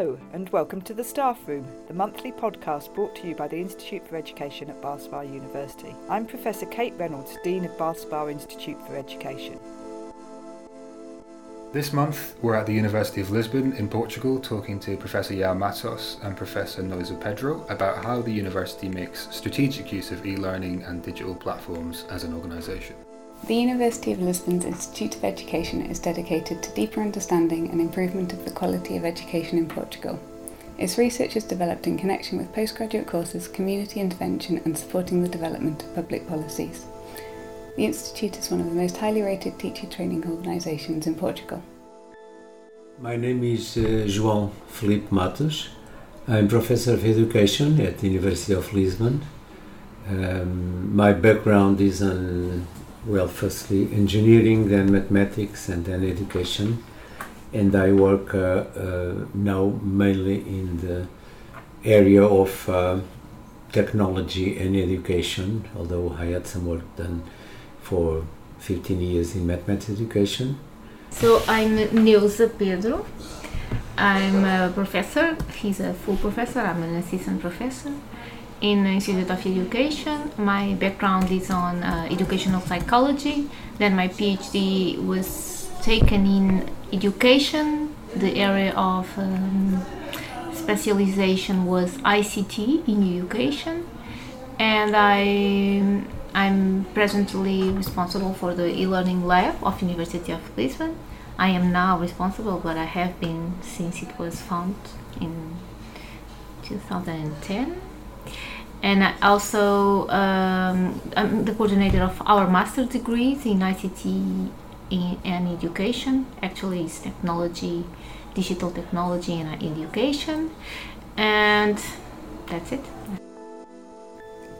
Hello, and welcome to the Staff Room, the monthly podcast brought to you by the Institute for Education at Bath Spa University. I'm Professor Kate Reynolds, Dean of Bath Spa Institute for Education. This month, we're at the University of Lisbon in Portugal talking to Professor João Matos and Professor Neuza Pedro about how the university makes strategic use of e learning and digital platforms as an organisation. The University of Lisbon's Institute of Education is dedicated to deeper understanding and improvement of the quality of education in Portugal. Its research is developed in connection with postgraduate courses, community intervention, and supporting the development of public policies. The Institute is one of the most highly rated teacher training organisations in Portugal. My name is uh, João Filipe Matos. I'm Professor of Education at the University of Lisbon. Um, my background is on, well, firstly engineering, then mathematics, and then education. And I work uh, uh, now mainly in the area of uh, technology and education, although I had some work done for 15 years in mathematics education. So I'm Neuza Pedro. I'm a professor. He's a full professor. I'm an assistant professor in the Institute of Education. My background is on uh, educational psychology. Then my PhD was taken in education. The area of um, specialization was ICT in education, and I I'm presently responsible for the e-learning lab of University of Lisbon. I am now responsible, but I have been since it was founded in 2010. And I also um, I'm the coordinator of our master degrees in ICT in, and education. Actually, it's technology, digital technology and education, and that's it.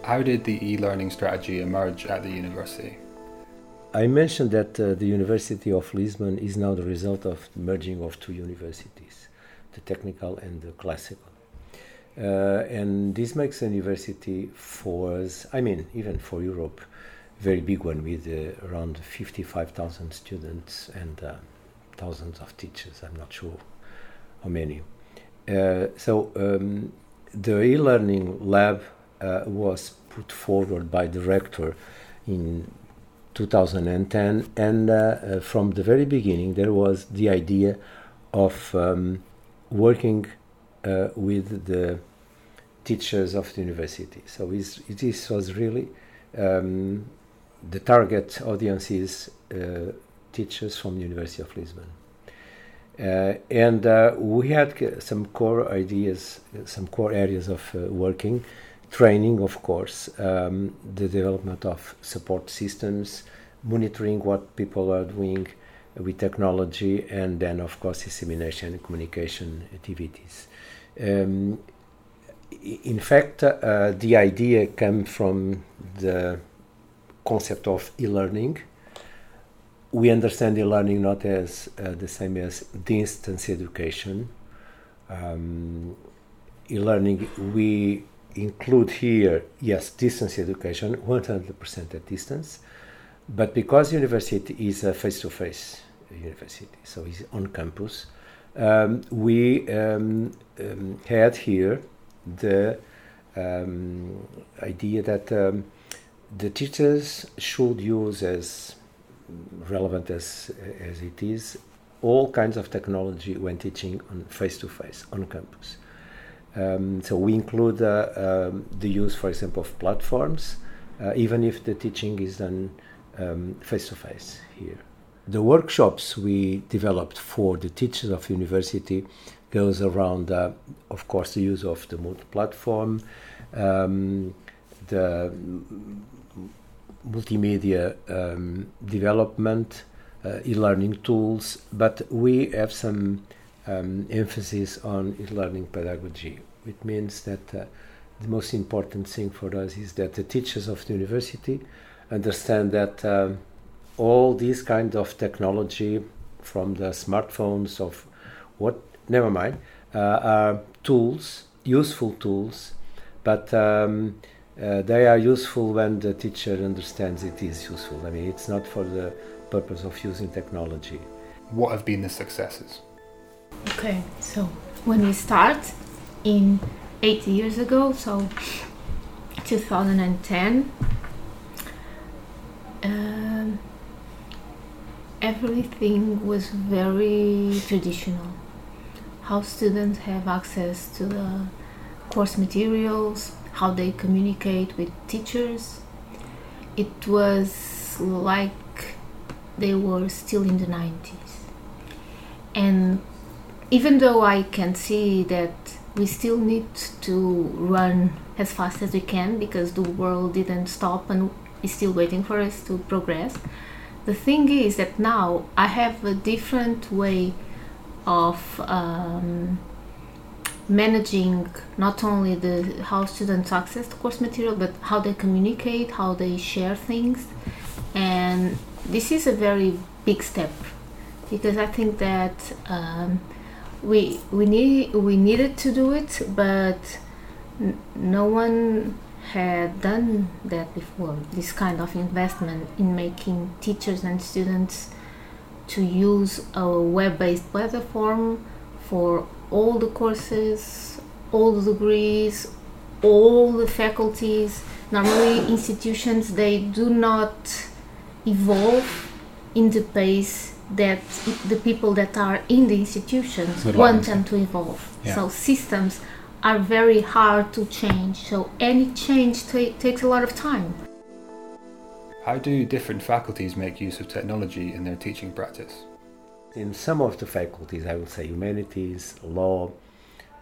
How did the e learning strategy emerge at the university? I mentioned that uh, the University of Lisbon is now the result of the merging of two universities, the technical and the classical. Uh, and this makes a university for us, I mean, even for Europe, very big one with uh, around 55,000 students and uh, thousands of teachers. I'm not sure how many. Uh, so um, the e-learning lab uh, was put forward by the rector in 2010, and uh, from the very beginning there was the idea of um, working with the teachers of the university. So this was really um, the target audience is uh, teachers from the University of Lisbon. Uh, and uh, we had some core ideas, some core areas of working training, of course, um, the development of support systems, monitoring what people are doing with technology, and then, of course, dissemination and communication activities. Um, in fact, uh, the idea came from the concept of e-learning. We understand e-learning not as uh, the same as distance education. Um, e-learning, we include here, yes, distance education, 100% at distance, but because university is a face-to-face university, so it's on campus, um, we um, um, had here the um, idea that um, the teachers should use as relevant as, as it is all kinds of technology when teaching on face-to-face on campus. Um, so we include uh, um, the use, for example, of platforms, uh, even if the teaching is done face to face here. The workshops we developed for the teachers of university goes around, uh, of course, the use of the multi-platform, um, the multimedia um, development, uh, e-learning tools, but we have some um, emphasis on e learning pedagogy. It means that uh, the most important thing for us is that the teachers of the university understand that um, all these kind of technology, from the smartphones of what, never mind, uh, are tools, useful tools, but um, uh, they are useful when the teacher understands it is useful. I mean, it's not for the purpose of using technology what have been the successes? Okay, so when we start in eight years ago, so 2010, um, everything was very traditional. How students have access to the course materials, how they communicate with teachers. It was like they were still in the 90s. And even though I can see that we still need to run as fast as we can because the world didn't stop and is still waiting for us to progress. The thing is that now I have a different way of um, managing not only the how students access the course material but how they communicate, how they share things, and this is a very big step because I think that um, we we need we needed to do it, but n- no one had done that before. This kind of investment in making teachers and students to use a web-based platform for all the courses, all the degrees, all the faculties. Normally, institutions they do not evolve in the pace that the people that are in the institutions want them to evolve. Yeah. So systems are very hard to change. So any change ta- takes a lot of time. How do different faculties make use of technology in their teaching practice? In some of the faculties, I would say humanities, law,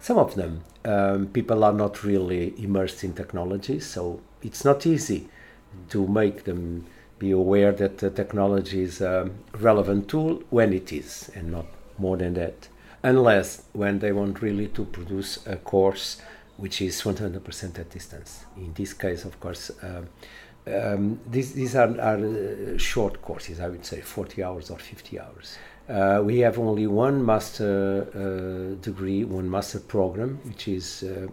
some of them, um, people are not really immersed in technology, so it's not easy to make them be aware that the technology is a relevant tool when it is, and not more than that. Unless when they want really to produce a course which is 100% at distance. In this case, of course, um, um, these, these are, are uh, short courses, I would say 40 hours or 50 hours. Uh, we have only one master uh, degree, one master program, which is uh,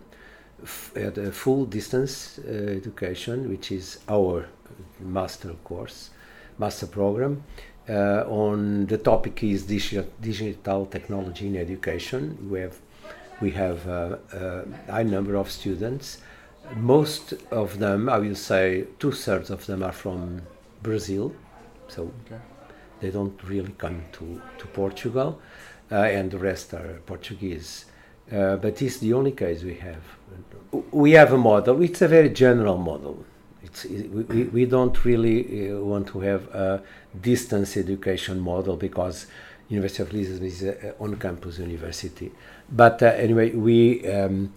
f- at a full distance uh, education, which is our master course, master program. Uh, on the topic is digital, digital technology in education. We have we have uh, a high number of students. Most of them, I will say, two thirds of them are from Brazil, so Okay. they don't really come to, to Portugal, uh, and the rest are Portuguese. Uh, but it's the only case we have. We have a model, it's a very general model. It's, it, we, we- don't really uh, want to have a distance education model because University of Lisbon is an on-campus university. But uh, anyway, we um,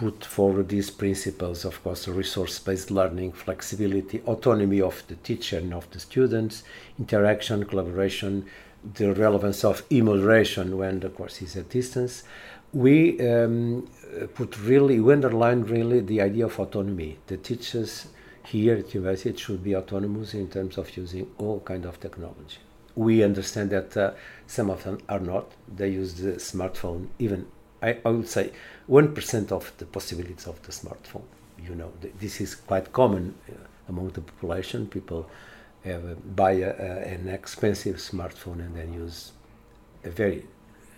put forward these principles, of course, resource-based learning, flexibility, autonomy of the teacher and of the students, interaction, collaboration, the relevance of e-moderation when the course is at distance. We um, put really, we underline really the idea of autonomy. The teachers here at university should be autonomous in terms of using all kind of technology. We understand that uh, some of them are not. They use the smartphone even I, I would say 1% of the possibilities of the smartphone. You know, th- this is quite common uh, among the population. People have, uh, buy a, a, an expensive smartphone and then use a very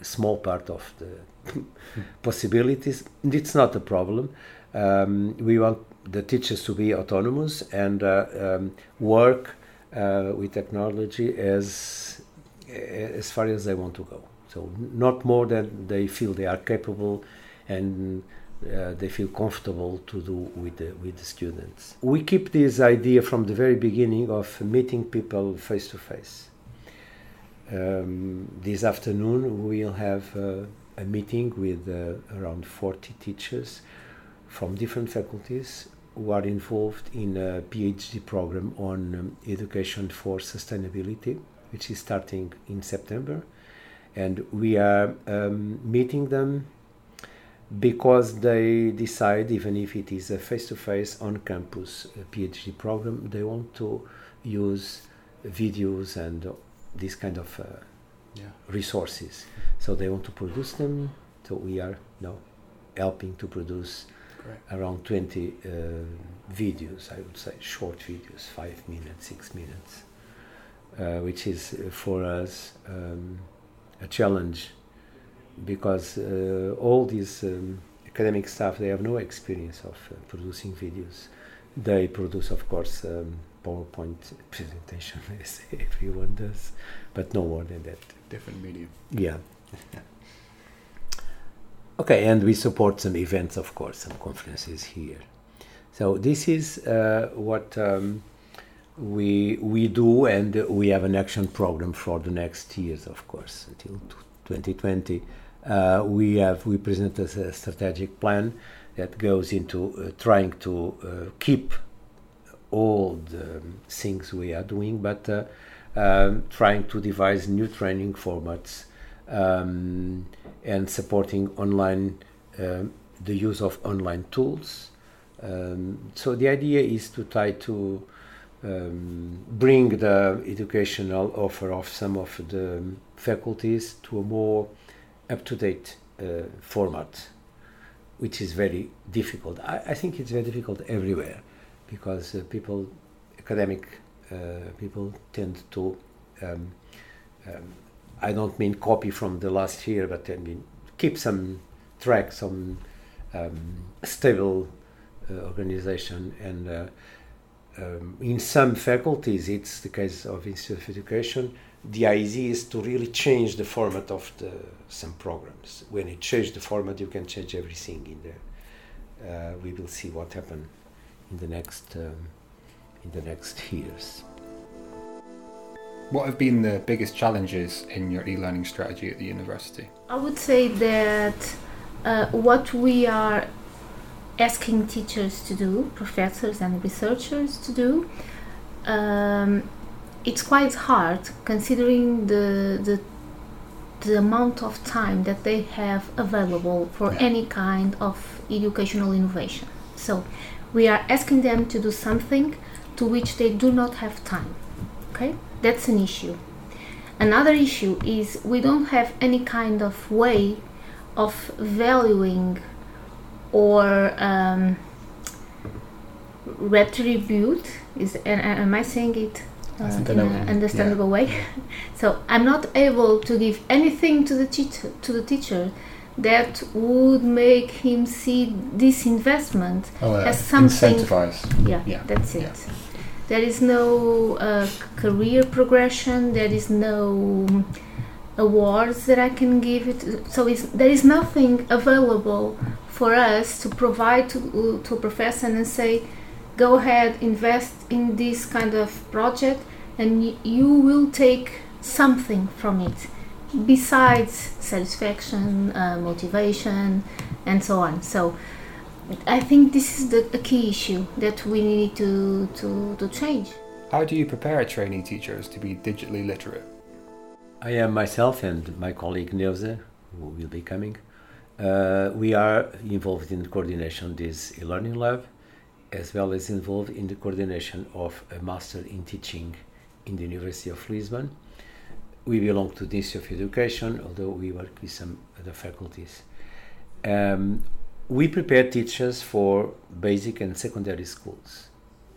small part of the possibilities. It's not a problem. Um, we want the teachers to be autonomous and uh, um, work uh, with technology as as far as they want to go. So not more than they feel they are capable and uh, they feel comfortable to do with the, with the students. We keep this idea from the very beginning of meeting people face to face. This afternoon we'll have uh, a meeting with uh, around 40 teachers from different faculties who are involved in a PhD program on um, education for sustainability, which is starting in September. And we are um, meeting them because they decide, even if it is a face to face on campus PhD program, they want to use videos and this kind of uh, Yeah. resources. So they want to produce them. So we are now helping to produce around 20 uh, videos, I would say, short videos, five minutes, six minutes, uh, which is uh, for us um, a challenge because uh, all these um, academic staff they have no experience of uh, producing videos. They produce, of course, um, PowerPoint presentation as everyone does, but no more than that. Different medium. Yeah. okay, and we support some events, of course, some conferences here. So this is uh, what um, we we do, and we have an action program for the next years, of course, until 2020. Uh, we have we present a strategic plan that goes into uh, trying to uh, keep all the things we are doing, but uh, um, trying to devise new training formats um, and supporting online um, the use of online tools. Um, so the idea is to try to um, bring the educational offer of some of the faculties to a more up-to-date uh, format, which is very difficult. I, I, think it's very difficult everywhere because uh, people, academic uh, people, tend to. Um, um, I don't mean copy from the last year, but I mean keep some track, some um, stable uh, organization and. Um, in some faculties, it's the case of Institute of Education, the idea is to really change the format of the, some programs. When you change the format, you can change everything in there. Uh, we will see what happens in the next um, in the next years. What have been the biggest challenges in your e-learning strategy at the university? I would say that uh, what we are asking teachers to do, professors and researchers to do, um, it's quite hard considering the, the the amount of time that they have available for yeah. any kind of educational innovation. So we are asking them to do something to which they do not have time. Okay, that's an issue. Another issue is we don't have any kind of way of valuing or um, retribute is am I saying it uh, in an understandable yeah. way? so I'm not able to give anything to the teacher to the teacher that would make him see this investment oh, uh, as something. Incentivize. Yeah, yeah. that's it. Yeah. There is no uh, career progression. There is no awards that I can give it. So there is nothing available for us to provide to, to a professor and say, go ahead, invest in this kind of project, and you will take something from it besides satisfaction, uh, motivation, and so on. So I think this is the, key issue that we need to, to, to change. How do you prepare trainee teachers to be digitally literate? I am myself and my colleague Neuza, who will be coming. Uh, we are involved in the coordination of this e-learning lab, as well as involved in the coordination of a master in teaching in the University of Lisbon. We belong to the Institute of Education, although we work with some other faculties. Um, we prepare teachers for basic and secondary schools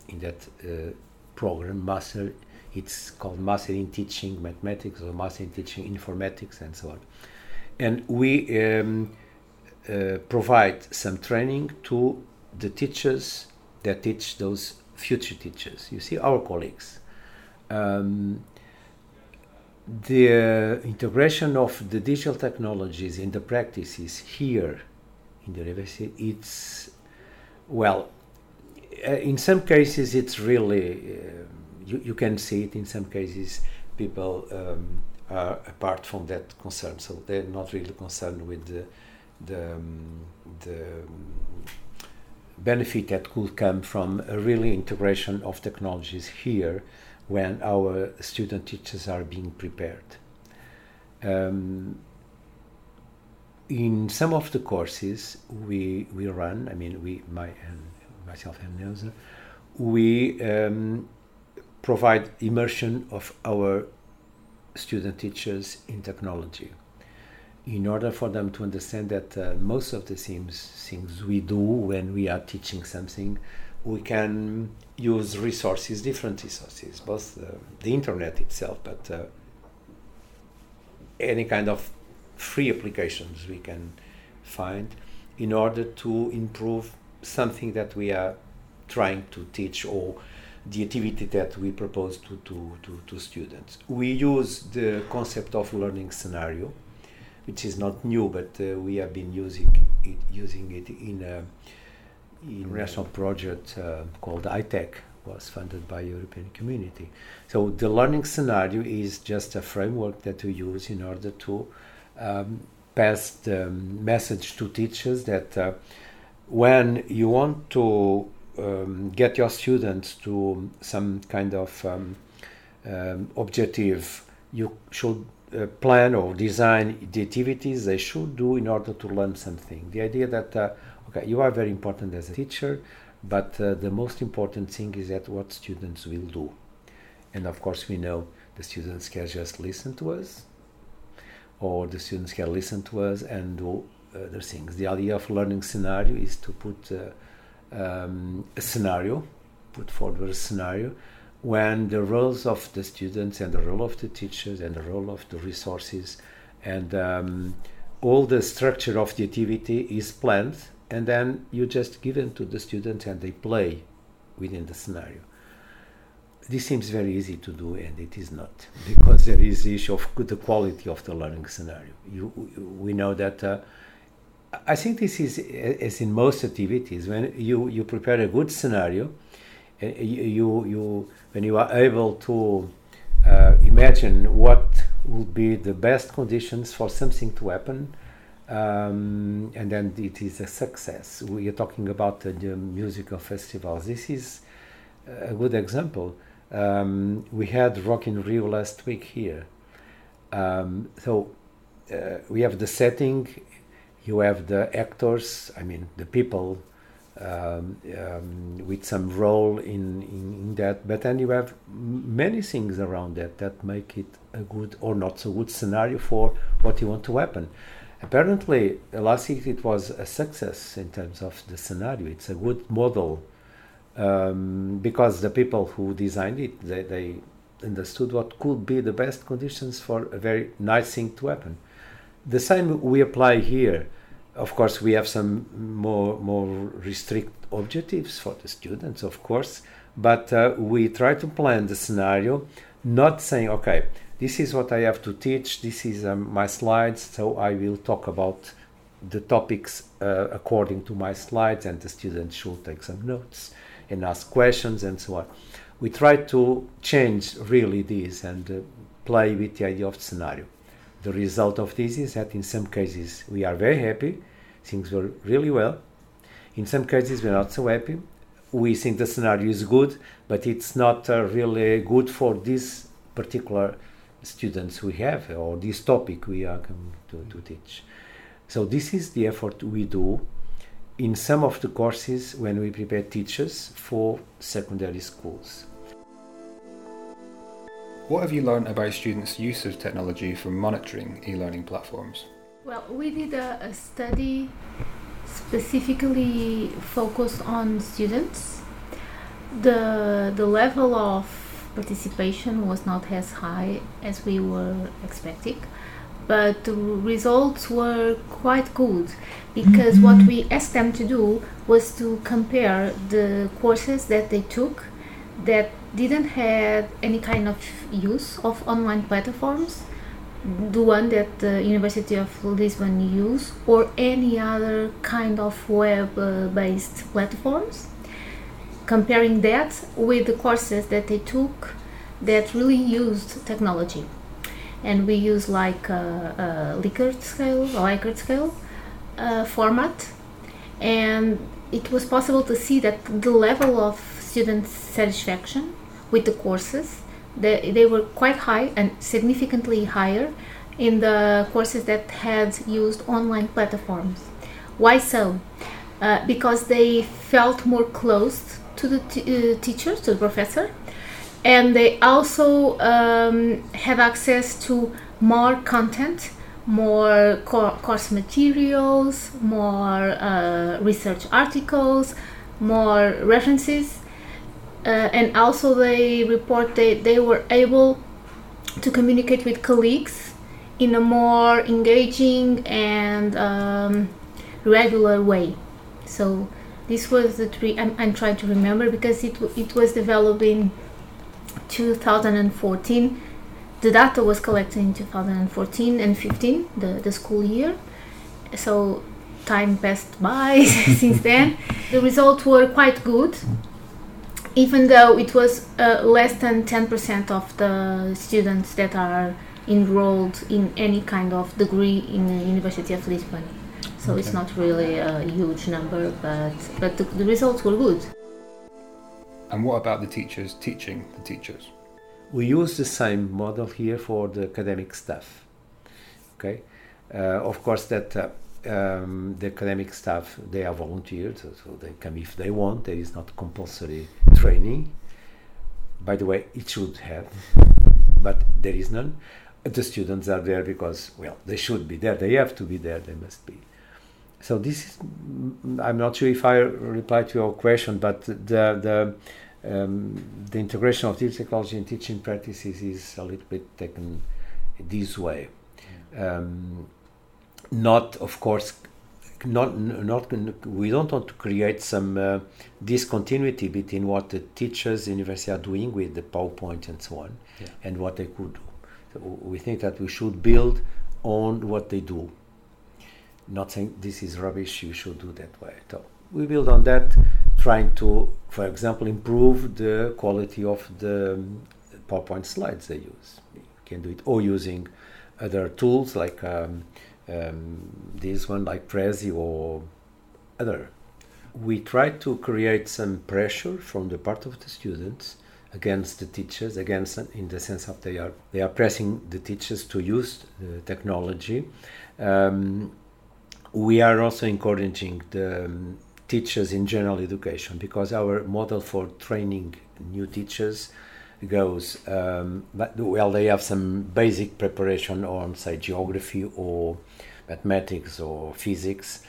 in that uh, program, master it's called Master in Teaching Mathematics or Master in Teaching Informatics and so on. And we um, uh, provide some training to the teachers that teach those future teachers. You see, our colleagues. Um, the integration of the digital technologies in the practices here in the university, it's well, uh, in some cases, it's really. Uh, you, you can see it in some cases people um, are apart from that concern so they're not really concerned with the the, um, the benefit that could come from a really integration of technologies here when our student teachers are being prepared. Um, in some of the courses we we run, I mean we my and myself and Neuza, we um, provide immersion of our student teachers in technology in order for them to understand that uh, most of the things, things we do when we are teaching something we can use resources different resources both uh, the internet itself but uh, any kind of free applications we can find in order to improve something that we are trying to teach or the activity that we propose to, to, to, to students. We use the concept of learning scenario, which is not new, but uh, we have been using it, using it in a, in national project uh, called ITEC, was funded by European Community. So the learning scenario is just a framework that we use in order to um, pass the message to teachers that uh, when you want to um, get your students to some kind of um, um, objective, you should uh, plan or design the activities they should do in order to learn something. The idea that uh, okay, you are very important as a teacher, but uh, the most important thing is that what students will do. And of course, we know the students can just listen to us, or the students can listen to us and do other things. The idea of learning scenario is to put uh, um, a scenario, put forward a scenario, when the roles of the students and the role of the teachers and the role of the resources and um, all the structure of the activity is planned and then you just give them to the students and they play within the scenario. This seems very easy to do, and it is not, because there is the issue of the quality of the learning scenario. You, we know that. Uh, I think this is as in most activities. When you, you prepare a good scenario, you, you when you are able to uh, imagine what would be the best conditions for something to happen, um, and then it is a success. We are talking about uh, the musical festivals. This is a good example. Um, we had Rock in Rio last week here. Um, so uh, we have the setting, you have the actors, I mean the people um, um, with some role in, in, in, that, but then you have many things around that that make it a good or not so good scenario for what you want to happen. Apparently last week it was a success in terms of the scenario. It's a good model um, because the people who designed it they, they, understood what could be the best conditions for a very nice thing to happen. The same we apply here of course we have some more more restrict objectives for the students of course but uh, we try to plan the scenario not saying okay this is what I have to teach, this is um, my slides, so I will talk about the topics uh, according to my slides, and the students should take some notes and ask questions and so on. We try to change really this and uh, play with the idea of scenario. The result of this is that in some cases we are very happy, things were really well. In some cases we're not so happy. We think the scenario is good, but it's not uh, really good for this particular students we have or this topic we are going to, to teach. So this is the effort we do in some of the courses when we prepare teachers for secondary schools. What have you learned about students' use of technology for monitoring e-learning platforms? Well, we did a, a study specifically focused on students. The the level of participation was not as high as we were expecting but the results were quite good because mm-hmm. what we asked them to do was to compare the courses that they took that didn't have any kind of use of online platforms the one that the University of Lisbon use or any other kind of web uh, based platforms comparing that with the courses that they took that really used technology. And we use like a, a Likert scale, a Likert scale uh, format, and it was possible to see that the level of student satisfaction with the courses they, they were quite high and significantly higher in the courses that had used online platforms. Why so? Uh, because they felt more close to the t- uh, to the professor, and they also um, have access to more content, more co- course materials, more uh, research articles, more references, and also they report that they were able to communicate with colleagues in a more engaging and um, regular way. So this was the tree. I'm, I'm trying to remember because it it was developed in 2014. The data was collected in 2014 and 15, the, the school year. So time passed by since then. The results were quite good, even though it was uh, less than 10% of the students that are enrolled in any kind of degree in the University of Lisbon. So okay. it's not really a huge number, but, but the, the results were good. And what about the teachers teaching the teachers? We use the same model here for the academic staff. Okay, uh, of course that uh, um, the academic staff they are volunteers, so, so they come if they want. There is not compulsory training. By the way, it should have, but there is none. The students are there because well, they should be there. They have to be there. They must be. So this is. I'm not sure if I replied to your question, but the the um, the integration of digital technology in teaching practices is a little bit taken this way. Um, not of course not not we don't want to create some uh, discontinuity between what the teachers university are doing with the PowerPoint and so on yeah. and what they could do. So we think that we should build on what they do. Not saying this is rubbish, you should do that way. So we build on that, trying to, for example, improve the quality of the um, PowerPoint slides they use. You can do it or using other tools like um, um, this one like Prezi or other. We try to create some pressure from the part of the students against the teachers, against in the sense of they are they are pressing the teachers to use the technology. Um, we are also encouraging the um, teachers in general education because our model for training new teachers goes um, but well they have some basic preparation on say geography or mathematics or physics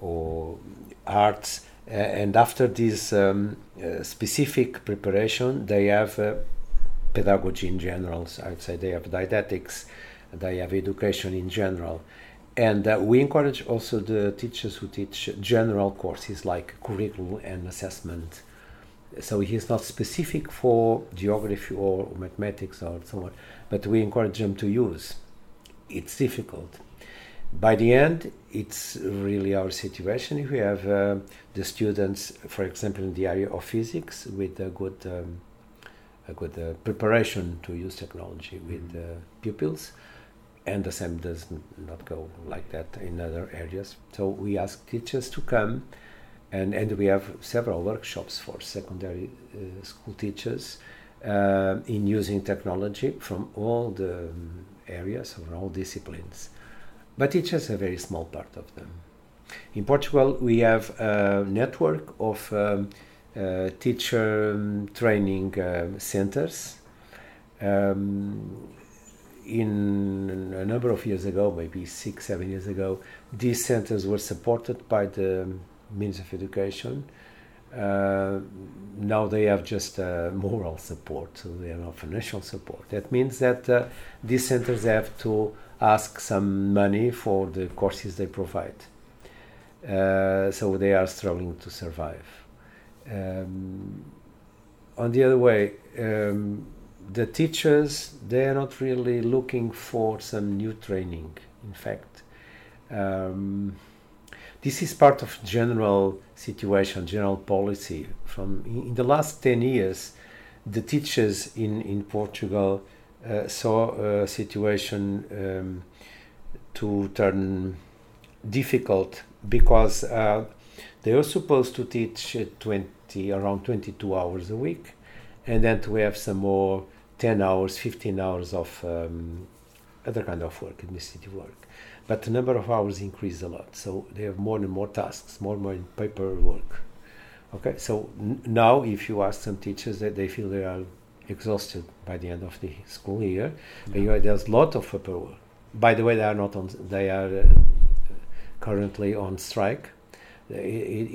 or arts. And after this um, uh, specific preparation they have uh, pedagogy in general. So i'd say they have didactics they have education in general. And uh, we encourage also the teachers who teach general courses like curriculum and assessment so he is not specific for geography or mathematics or so on, but we encourage them to use. It's difficult. By the end, it's really our situation. If we have uh, the students, for example, in the area of physics, with a good, um, a good uh, preparation to use technology with mm-hmm. uh, pupils, and the same does not go like that in other areas. So we ask teachers to come and and we have several workshops for secondary uh, school teachers uh, in using technology from all the um, areas from all disciplines. But it's just a very small part of them. In portugal we have a network of um, uh, teacher um, training uh, centers. Um, in a number of years ago maybe six seven years ago these centers were supported by the means of education. Uh, now they have just uh, moral support, so they have no financial support. That means that uh, these centers have to ask some money for the courses they provide. Uh, so they are struggling to survive. Um, on the other way, um, the teachers they are not really looking for some new training. In fact. Um, this is part of general situation, general policy. From in the last ten years, the teachers in in Portugal uh, saw a situation um, to turn difficult because uh, they were supposed to teach 20 around 22 hours a week and then to have some more 10 hours 15 hours of um, other kind of work administrative work but the number of hours increased a lot. So they have more and more tasks, more and more paperwork. Okay, so now if you ask some teachers that they feel they are exhausted by the end of the school year, yeah. there's a lot of paperwork. By the way, they are not on. They are uh, currently on strike. It,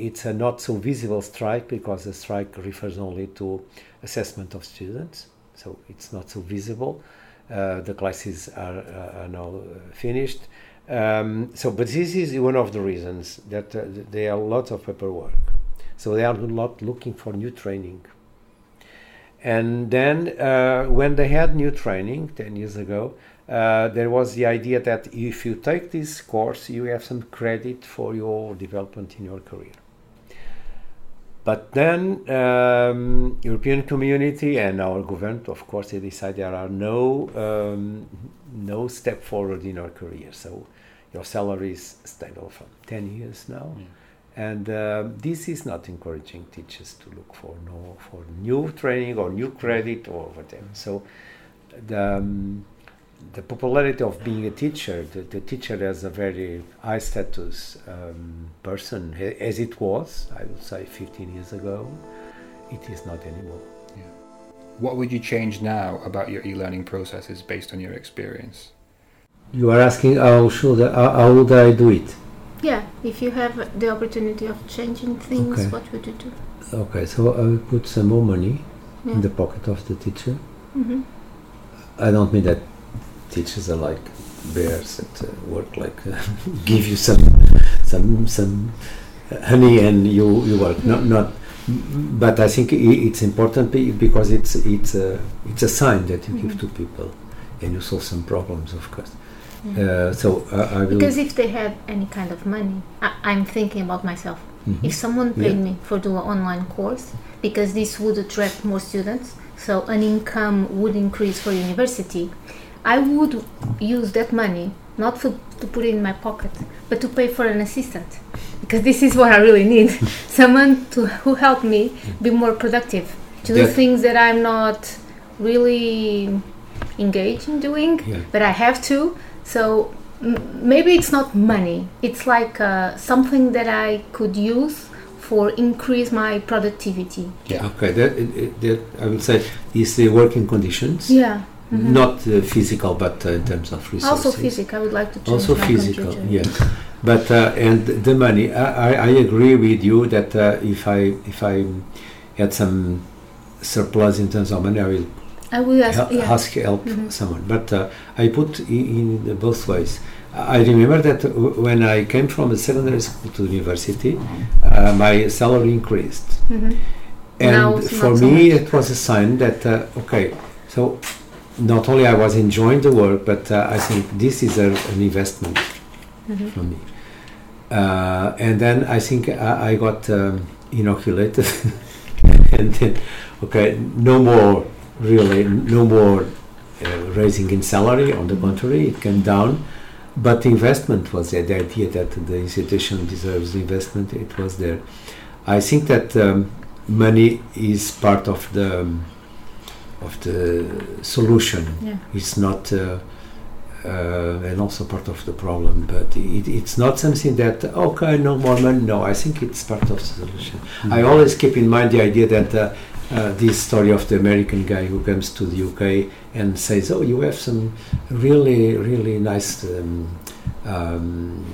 it's a not so visible strike because the strike refers only to assessment of students, so it's not so visible Uh, the classes are, uh, are now finished. Um, so, but this is one of the reasons that uh, there are lots of paperwork. So they are not looking for new training. And then uh, when they had new training 10 years ago, uh, there was the idea that if you take this course, you have some credit for your development in your career. But then um, European Community and our government, of course, they decide there are no um, no step forward in our career. So your salary is stable for 10 years now. Yeah. And uh, this is not encouraging teachers to look for no for new training or new credit or whatever. So the, um, the popularity of being a teacher, the, the teacher as a very high status um, person, as it was, I would say 15 years ago, it is not anymore. Yeah. What would you change now about your e learning processes based on your experience? You are asking how should I, how would I do it? Yeah, if you have the opportunity of changing things, okay. what would you do? Okay, so I will put some more money yeah. in the pocket of the teacher. Mm-hmm. I don't mean that teachers are like bears that uh, work like uh, give you some some some honey and you you work not not but I think it's important because it's it's a it's a sign that you mm-hmm. give to people and you solve some problems of course mm-hmm. uh, so I will because if they had any kind of money I, am thinking about myself mm-hmm. if someone paid yeah. me for do an online course because this would attract more students so an income would increase for university I would use that money not for, to put it in my pocket, but to pay for an assistant, because this is what I really need: someone to who help me be more productive, to do things that I'm not really engaged in doing, yeah. but I have to. So m- maybe it's not money; it's like uh, something that I could use for increase my productivity. Yeah. Okay. That, that I would say is the working conditions. Yeah Mm-hmm. Not uh, physical, but uh, in terms of resources. Also physical. I would like to change Also physical, yes. But uh, and the money, I, I agree with you that uh, if I if I had some surplus in terms of money, I will. I will ask, hel- yeah. ask help mm-hmm. someone. But uh, I put in, in, both ways. I remember that w- when I came from a secondary school to university, uh, my salary increased. Mm-hmm. And for me, so it was a sign that okay, so not only I was enjoying the work, but uh, I think this is a, an investment mm-hmm. for me. Uh, and then I think I, I got um, inoculated, and then okay, no more really, no more uh, raising in salary. On the contrary, it came down. But the investment was there. The idea that the institution deserves investment, it was there. I think that um, money is part of the um, of the solution. Yeah. It's not, uh, uh, and also part of the problem. But it, it's not something that okay, no more money. No, I think it's part of the solution. Mm-hmm. I always keep in mind the idea that. Uh, uh, this story of the American guy who comes to the UK and says, "Oh, you have some really, really nice um, um,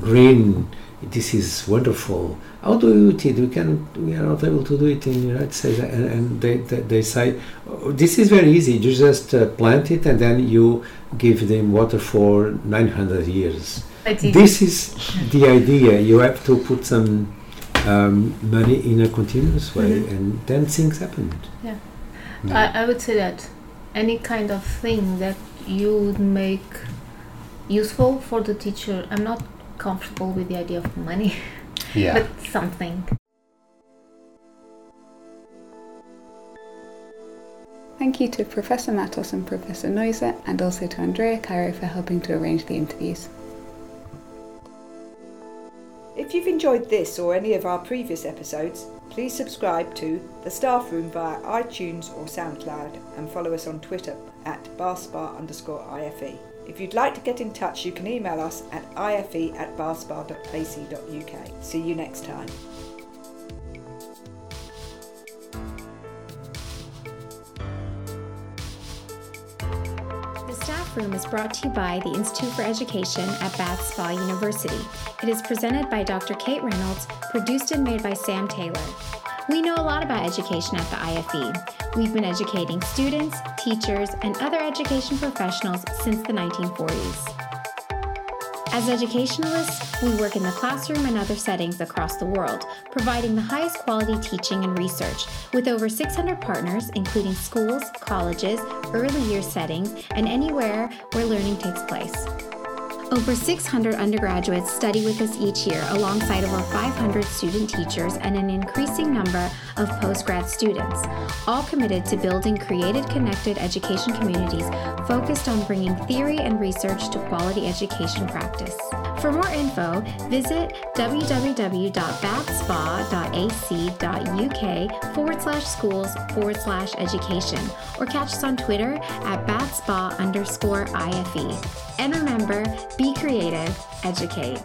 green. This is wonderful how do you do it? We can we are not able to do it in the United States, and, and they, they, they say oh, this is very easy. You just uh, plant it and then you give them water for 900 years. This is the idea. You have to put some um, money in a continuous way, mm-hmm. and then things happen. Yeah, yeah. I, I would say that any kind of thing that you would make useful for the teacher. I'm not comfortable with the idea of money. yeah. but something. Thank you to Professor Matos and Professor Neuza, and also to Andrea Cairo for helping to arrange the interviews. If you've enjoyed this or any of our previous episodes, please subscribe to The Staff Room via iTunes or SoundCloud and follow us on Twitter at bathspa underscore IFE. If you'd like to get in touch, you can email us at ife at bathspa.ac.uk. See you next time. The Staff Room is brought to you by the Institute for Education at Bath Spa University. It is presented by Dr. Kate Reynolds, produced and made by Sam Taylor. We know a lot about education at the IFE. We've been educating students, teachers, and other education professionals since the 1940s. As educationalists, we work in the classroom and other settings across the world, providing the highest quality teaching and research, with over 600 partners, including schools, colleges, early years settings, and anywhere where learning takes place. Over 600 undergraduates study with us each year alongside over 500 student teachers and an increasing number of postgrad students, all committed to building created, connected education communities focused on bringing theory and research to quality education practice. For more info, visit www.bathspa.ac.uk forward slash schools forward slash education or catch us on Twitter at bathspa underscore IFE. And remember, be creative, educate.